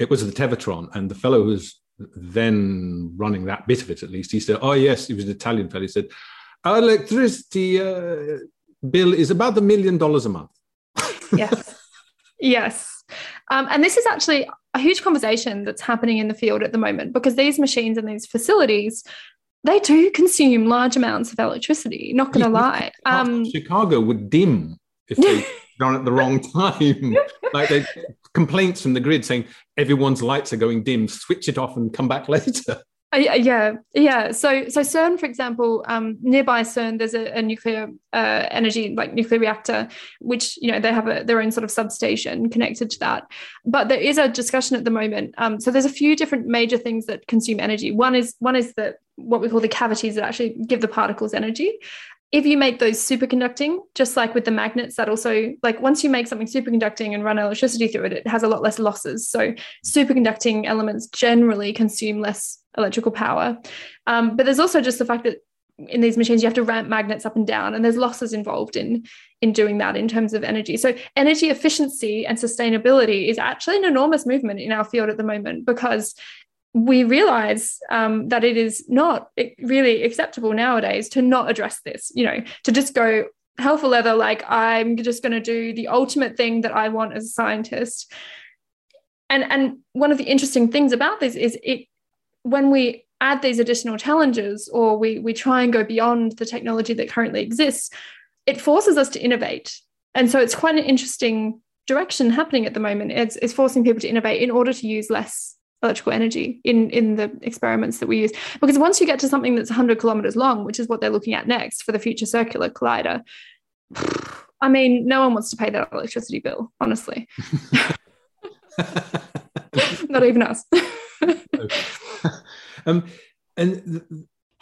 it was the Tevatron, and the fellow who was then running that bit of it, at least, he said, "Oh yes, he was an Italian fellow." He said, "Our electricity uh, bill is about a million dollars a month." yes, yes, um, and this is actually a huge conversation that's happening in the field at the moment because these machines and these facilities they do consume large amounts of electricity. Not going to lie. Um, Chicago would dim if they done at the wrong time. like they complaints from the grid saying everyone's lights are going dim, switch it off and come back later. Uh, yeah, yeah. So, so CERN, for example, um, nearby CERN, there's a, a nuclear uh, energy, like nuclear reactor, which you know they have a, their own sort of substation connected to that. But there is a discussion at the moment. Um, so there's a few different major things that consume energy. One is one is the what we call the cavities that actually give the particles energy if you make those superconducting, just like with the magnets, that also, like once you make something superconducting and run electricity through it, it has a lot less losses. So superconducting elements generally consume less electrical power. Um, but there's also just the fact that in these machines you have to ramp magnets up and down and there's losses involved in in doing that in terms of energy so energy efficiency and sustainability is actually an enormous movement in our field at the moment because we realize um, that it is not really acceptable nowadays to not address this, you know, to just go hell for leather, like I'm just going to do the ultimate thing that I want as a scientist. And, and one of the interesting things about this is it when we add these additional challenges or we, we try and go beyond the technology that currently exists, it forces us to innovate. And so it's quite an interesting direction happening at the moment. It's, it's forcing people to innovate in order to use less electrical energy in in the experiments that we use. Because once you get to something that's 100 kilometers long which is what they're looking at next for the future circular collider i mean no one wants to pay that electricity bill honestly. Not even us. Um, and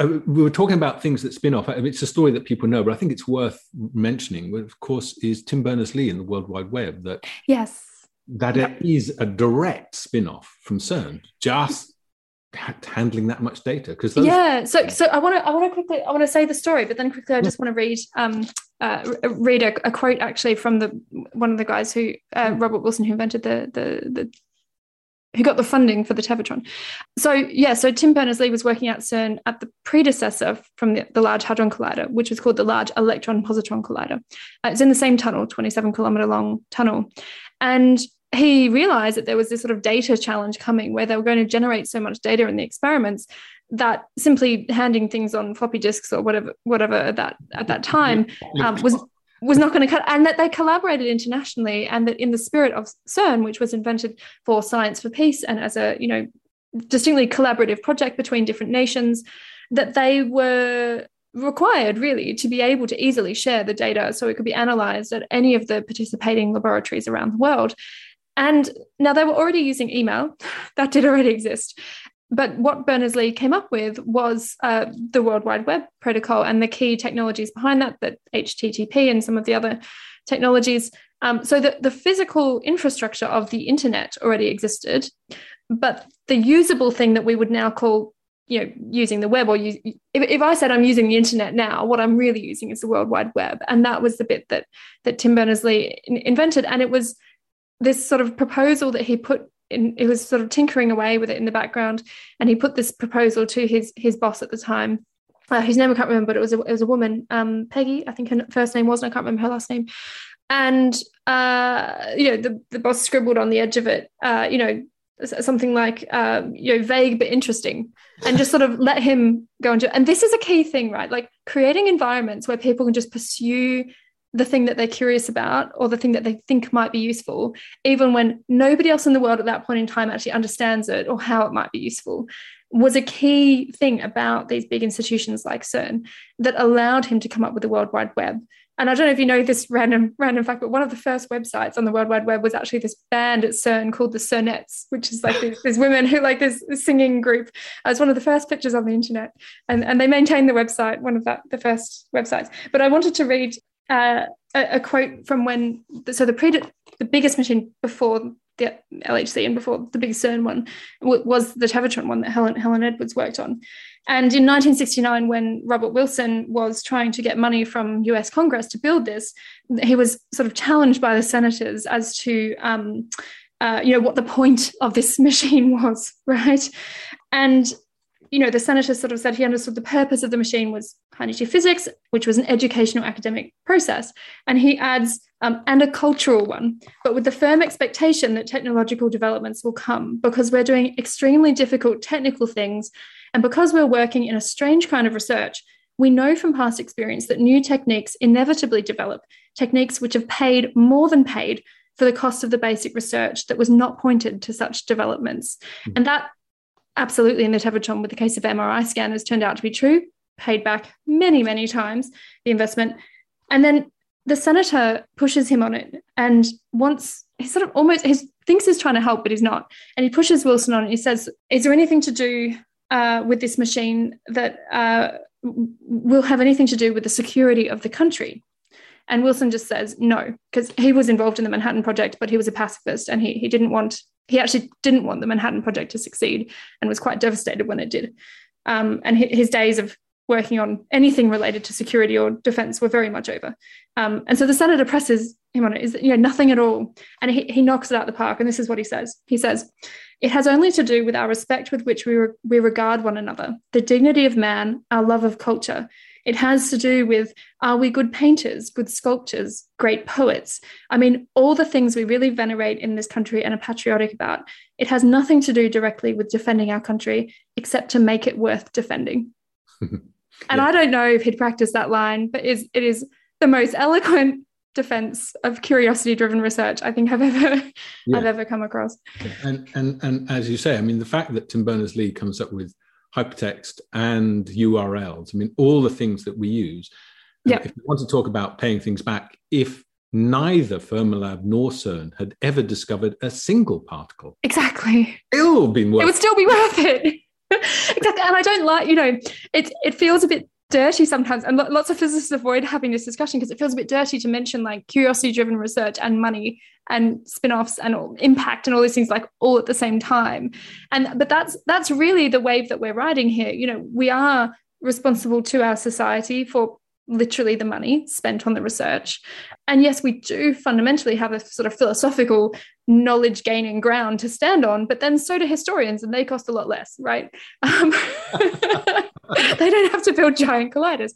Uh, we were talking about things that spin off. I mean, it's a story that people know, but I think it's worth mentioning. Of course, is Tim Berners Lee in the World Wide Web. That yes, that it is a direct spin off from CERN, just handling that much data. Because yeah, so so I want to I want to quickly I want to say the story, but then quickly I just want to read um uh, read a, a, quote actually from the one of the guys who uh, Robert Wilson who invented the the the who got the funding for the Tevatron. So yeah, so Tim Berners-Lee was working at CERN at the predecessor from the, the Large Hadron Collider, which was called the Large Electron Positron Collider. Uh, it's in the same tunnel, 27 kilometer long tunnel. And he realized that there was this sort of data challenge coming where they were going to generate so much data in the experiments that simply handing things on floppy disks or whatever whatever at that at that time um, was was not going to cut and that they collaborated internationally and that in the spirit of cern which was invented for science for peace and as a you know distinctly collaborative project between different nations that they were required really to be able to easily share the data so it could be analyzed at any of the participating laboratories around the world. And now they were already using email. That did already exist but what Berners-Lee came up with was uh, the World Wide Web protocol and the key technologies behind that, that HTTP and some of the other technologies. Um, so the, the physical infrastructure of the internet already existed, but the usable thing that we would now call, you know, using the web or if, if I said I'm using the internet now, what I'm really using is the World Wide Web, and that was the bit that that Tim Berners-Lee invented, and it was this sort of proposal that he put in, he was sort of tinkering away with it in the background, and he put this proposal to his his boss at the time, uh, whose name I can't remember, but it was a, it was a woman, um, Peggy, I think her first name was, and I can't remember her last name. And uh, you know, the the boss scribbled on the edge of it, uh, you know, something like um, you know vague but interesting, and just sort of let him go into. And this is a key thing, right? Like creating environments where people can just pursue the thing that they're curious about or the thing that they think might be useful, even when nobody else in the world at that point in time actually understands it or how it might be useful, was a key thing about these big institutions like CERN that allowed him to come up with the World Wide Web. And I don't know if you know this random random fact, but one of the first websites on the World Wide Web was actually this band at CERN called the CERNettes, which is like these, these women who like this singing group. It was one of the first pictures on the internet, and, and they maintained the website, one of the, the first websites. But I wanted to read uh, a, a, quote from when so the pre the biggest machine before the LHC and before the big CERN one w- was the Tevatron one that Helen Helen Edwards worked on. And in 1969, when Robert Wilson was trying to get money from US Congress to build this, he was sort of challenged by the senators as to um, uh, you know what the point of this machine was, right? And you know, the senator sort of said he understood the purpose of the machine was high physics, which was an educational academic process. And he adds, um, and a cultural one, but with the firm expectation that technological developments will come because we're doing extremely difficult technical things. And because we're working in a strange kind of research, we know from past experience that new techniques inevitably develop, techniques which have paid more than paid for the cost of the basic research that was not pointed to such developments. Mm-hmm. And that absolutely in the Tevatron with the case of MRI scanners turned out to be true, paid back many, many times the investment. And then the senator pushes him on it and wants he sort of almost he thinks he's trying to help, but he's not. And he pushes Wilson on it. He says, Is there anything to do uh, with this machine that uh, will have anything to do with the security of the country? And Wilson just says no, because he was involved in the Manhattan Project, but he was a pacifist and he, he didn't want he actually didn't want the Manhattan Project to succeed and was quite devastated when it did. Um, and his days of working on anything related to security or defense were very much over. Um, and so the senator presses him on it is you know nothing at all, and he, he knocks it out of the park. And this is what he says. He says, "It has only to do with our respect with which we re- we regard one another, the dignity of man, our love of culture, it has to do with are we good painters, good sculptors, great poets? I mean, all the things we really venerate in this country and are patriotic about. It has nothing to do directly with defending our country, except to make it worth defending. and. I don't know if he'd practice that line, but is it is the most eloquent defense of curiosity driven research I think I've ever yeah. I've ever come across. And and and as you say, I mean the fact that Tim Berners-Lee comes up with hypertext and URLs, I mean all the things that we use. Yeah. If we want to talk about paying things back, if neither Fermilab nor CERN had ever discovered a single particle. Exactly. Still been worth it would still be worth it. exactly. And I don't like, you know, it it feels a bit dirty sometimes and lots of physicists avoid having this discussion because it feels a bit dirty to mention like curiosity driven research and money and spin-offs and all, impact and all these things like all at the same time and but that's that's really the wave that we're riding here you know we are responsible to our society for literally the money spent on the research. And yes, we do fundamentally have a sort of philosophical knowledge gaining ground to stand on, but then so do historians, and they cost a lot less, right? Um, they don't have to build giant colliders.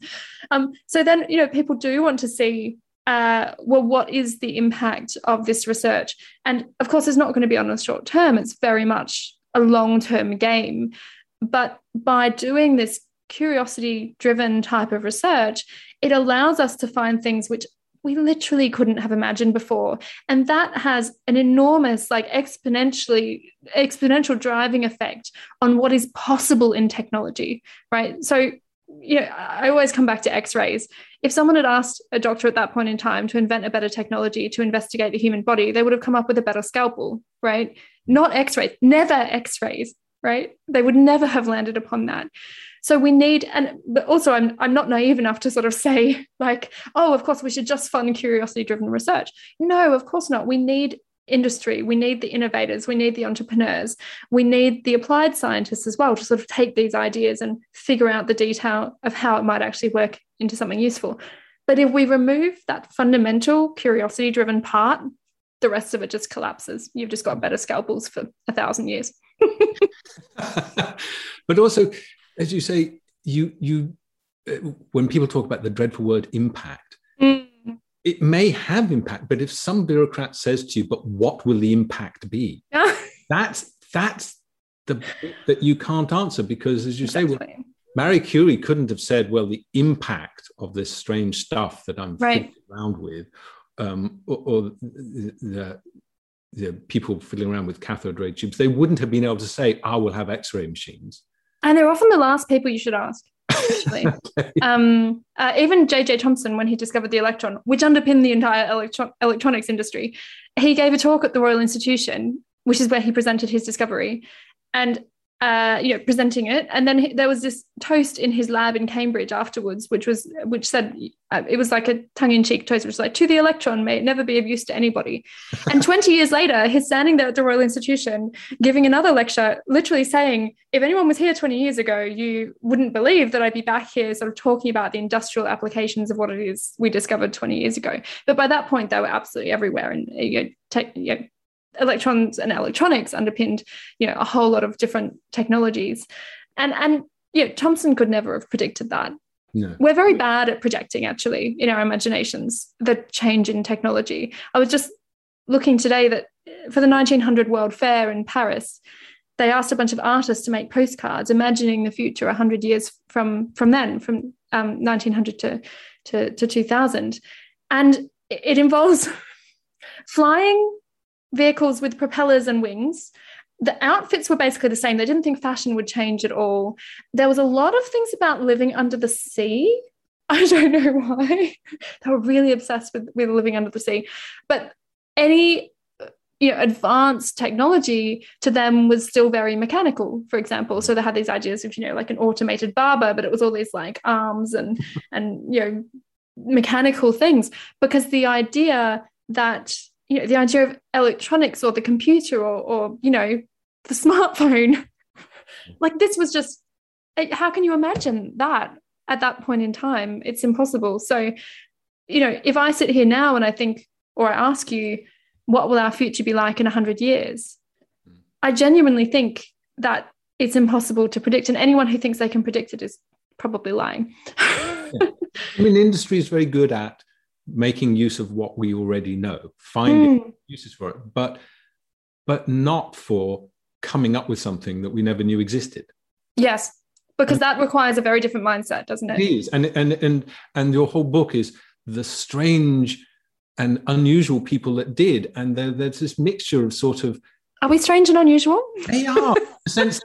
Um, so then, you know, people do want to see. Uh, well, what is the impact of this research? And of course, it's not going to be on the short term. It's very much a long term game. But by doing this curiosity driven type of research, it allows us to find things which we literally couldn't have imagined before. And that has an enormous like exponentially exponential driving effect on what is possible in technology right? So know i always come back to x-rays. If someone had asked a doctor at that point in time to invent a better technology to investigate the human body they would have come up with a better scalpel right? Not x-rays never x-rays right? They would never have landed upon that so we need, and but also I'm I'm not naive enough to sort of say like, oh, of course we should just fund curiosity driven research. No, of course not. We need industry. We need the innovators. We need the entrepreneurs. We need the applied scientists as well to sort of take these ideas and figure out the detail of how it might actually work into something useful. But if we remove that fundamental curiosity driven part the rest of it just collapses. You've just got better scalpels for a thousand years. But also as you say, you you uh, when people talk about the dreadful word impact, mm. it may have impact, but if some bureaucrat says to you, "But what will the impact be?" that's that's the that you can't answer because, as you exactly. say, well, Marie Curie couldn't have said, "Well, the impact of this strange stuff that I'm right. around with," um, or, or the, the the people fiddling around with cathode ray tubes, they wouldn't have been able to say, "I will have X-ray machines." And they're often the last people you should ask. Actually, okay. um, uh, even J.J. Thomson, when he discovered the electron, which underpinned the entire electro- electronics industry, he gave a talk at the Royal Institution, which is where he presented his discovery. And uh, you know, presenting it. And then he, there was this toast in his lab in Cambridge afterwards, which was which said uh, it was like a tongue-in-cheek toast, which was like, "To the electron, may it never be of use to anybody." and 20 years later, he's standing there at the Royal Institution giving another lecture, literally saying, "If anyone was here 20 years ago, you wouldn't believe that I'd be back here, sort of talking about the industrial applications of what it is we discovered 20 years ago." But by that point, they were absolutely everywhere, and you know, take, you know electrons and electronics underpinned you know a whole lot of different technologies. And and yeah thomson could never have predicted that. No. we're very bad at projecting actually in our imaginations the change in technology. I was just looking today that for the 1900 world fair in paris they asked a bunch of artists to make postcards imagining the future 100 years from from then from um, 1900 to, to, to 2000 and it involves flying vehicles with propellers and wings. The outfits were basically the same. They didn't think fashion would change at all. There was a lot of things about living under the sea. I don't know why. they were really obsessed with, with living under the sea. But any you know, advanced technology to them was still very mechanical, for example. So they had these ideas of, you know, like an automated barber, but it was all these like arms and and you know mechanical things because the idea that you know the idea of electronics or the computer or, or you know the smartphone. Like this was just how can you imagine that at that point in time? It's impossible. So you know if i sit here now and i think or i ask you what will our future be like in 100 years? I genuinely think that it's impossible to predict and anyone who thinks they can predict it is probably lying. Yeah. i mean industry is very good at making use of what we already know, finding mm. uses for it, but but not for coming up with something that we never knew existed. Yes, because that requires a very different mindset, doesn't it? It is, and and and and your whole book is the strange and unusual people that did, and there, there's this mixture of sort of. Are we strange and unusual? They are. sense,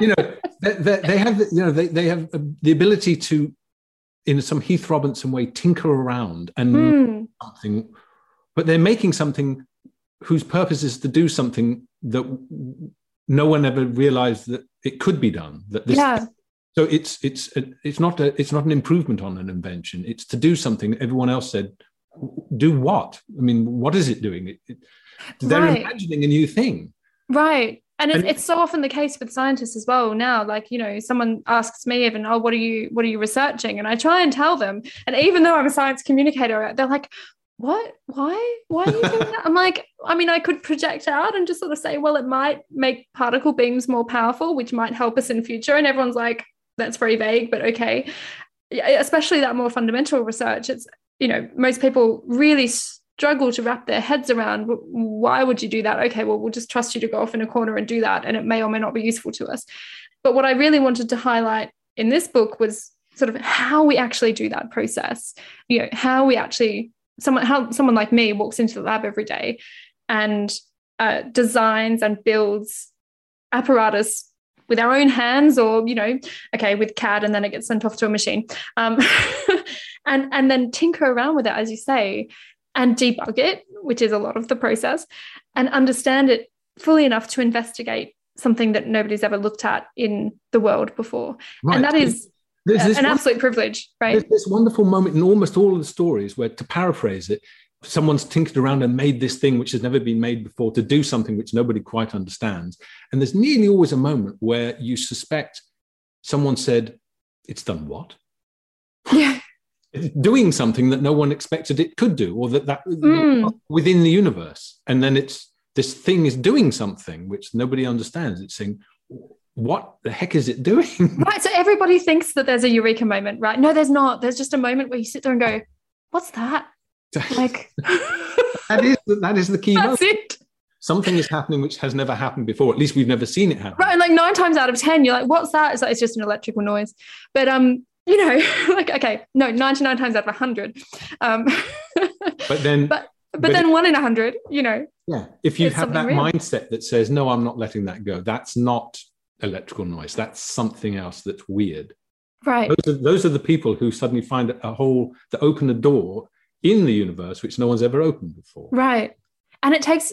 you know, they, they, they have, you know, they, they have the ability to, in some Heath Robinson way, tinker around and Hmm. something, but they're making something whose purpose is to do something that no one ever realized that it could be done. That this, Yeah. so it's it's it's not a, it's not an improvement on an invention. It's to do something everyone else said. Do what? I mean, what is it doing? It, it, they're Right. imagining a new thing. Right. And it's, And- it's so often the case with scientists as well now. Like, you know, someone asks me even, oh, what are you what are you researching? And I try and tell them. And even though I'm a science communicator, they're like, what? Why? Why are you doing that? I'm like, I mean, I could project out and just sort of say, well, it might make particle beams more powerful, which might help us in future. And everyone's like, that's very vague, but okay. Especially that more fundamental research. It's, you know, most people really struggle to wrap their heads around why would you do that? Okay, well, we'll just trust you to go off in a corner and do that. And it may or may not be useful to us. But what I really wanted to highlight in this book was sort of how we actually do that process, you know, how we actually someone how someone like me walks into the lab every day and uh, designs and builds apparatus with our own hands or you know okay with cad and then it gets sent off to a machine um, and and then tinker around with it as you say and debug it which is a lot of the process and understand it fully enough to investigate something that nobody's ever looked at in the world before Right. and that is There's an absolute privilege right There's this wonderful moment in almost all of the stories where, to paraphrase it, someone's tinkered around and made this thing which has never been made before to do something which nobody quite understands. And there's nearly always a moment where you suspect someone said, It's done what? yeah doing something that no one expected it could do, or that, that Mm. within the universe. And then it's this thing is doing something which nobody understands. It's saying, What the heck is it doing? Right. So everybody thinks that there's a eureka moment, right? No, there's not. There's just a moment where you sit there and go, what's that? Like, that is that is the key moment. that's it. something is happening which has never happened before. At least we've never seen it happen. Right. And like nine times out of 10, you're like, what's that? It's like, it's just an electrical noise. But, um, you know, like, okay, no, 99 times out of 100. Um, But then, but, but, but then one in a 100, you know, yeah, if you have that real. mindset that says, "No, I'm not letting that go," that's not electrical noise. That's something else that's weird. right. Those are, those are the people who suddenly find a hole to open a door in the universe which no one's ever opened before. Right. And it takes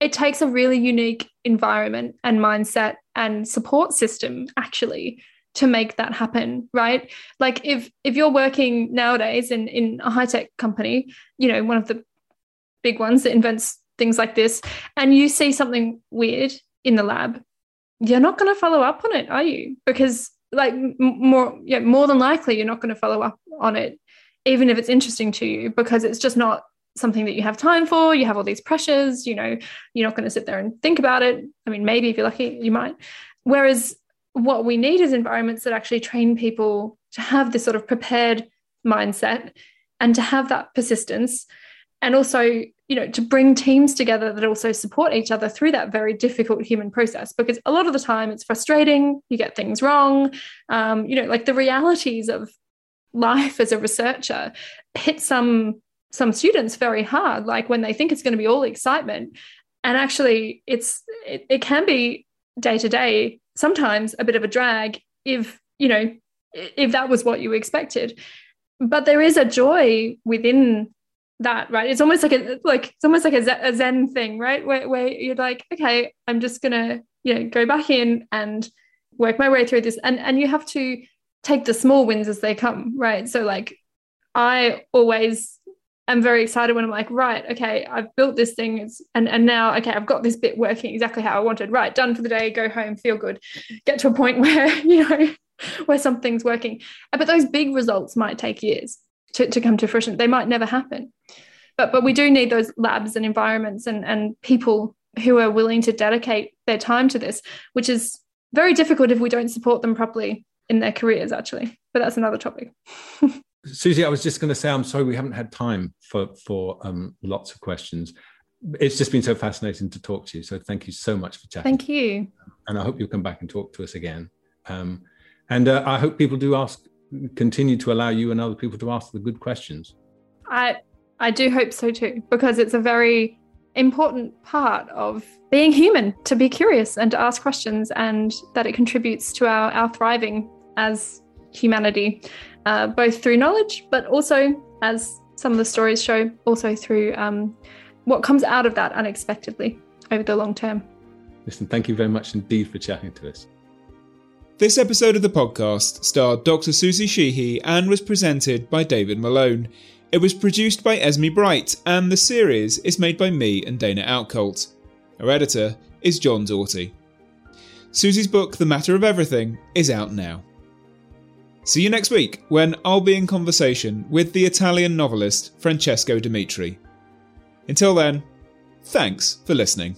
it takes a really unique environment and mindset and support system actually to make that happen, right? Like if if you're working nowadays in in a high-tech company, you know, one of the big ones that invents things like this and you see something weird in the lab, you're not going to follow up on it, are you? Because like more yeah, more than likely you're not going to follow up on it even if it's interesting to you because it's just not something that you have time for you have all these pressures you know you're not going to sit there and think about it i mean maybe if you're lucky you might whereas what we need is environments that actually train people to have this sort of prepared mindset and to have that persistence. And also you know to bring teams together that also support each other through that very difficult human process. Because a lot of the time it's frustrating you get things wrong. Um, you know like the realities of life as a researcher hit some some students very hard like when they think it's going to be all excitement. And actually it's it, it can be day to day sometimes a bit of a drag if you know if that was what you expected. But there is a joy within that right? It's almost like a like it's almost like a zen, thing right? Where, where you're like okay i'm just gonna you know go back in and work my way through this. And and you have to take the small wins as they come right? So like i always am very excited when i'm like right okay i've built this thing it's, and and now okay i've got this bit working exactly how i wanted. Right done for the day go home feel good. Get to a point where you know where something's working. Uh, but those big results might take years to, to come to fruition. They might never happen. But but we do need those labs and environments and and people who are willing to dedicate their time to this which is very difficult if we don't support them properly in their careers actually. But that's another topic Suzie, I was just going to say, I'm sorry we haven't had time for for um, lots of questions. It's just been so fascinating to talk to you. So thank you so much for chatting. thank you and I hope you'll come back and talk to us again. Um, And uh, I hope people do ask, continue to allow you and other people to ask the good questions. I I do hope so too, because it's a very important part of being human to be curious and to ask questions, and that it contributes to our, our thriving as humanity, uh, both through knowledge, but also, as some of the stories show, also through um, what comes out of that unexpectedly over the long term. Listen, thank you very much indeed for chatting to us. This episode of the podcast starred Dr. Suzie Sheehy and was presented by David Malone. It was produced by Esme Bright, and the series is made by me and Dana Outcolt. Our editor is John Doughty. Suzie's book, The Matter of Everything, is out now. See you next week when I'll be in conversation with the Italian novelist Francesco Dimitri. Until then, thanks for listening.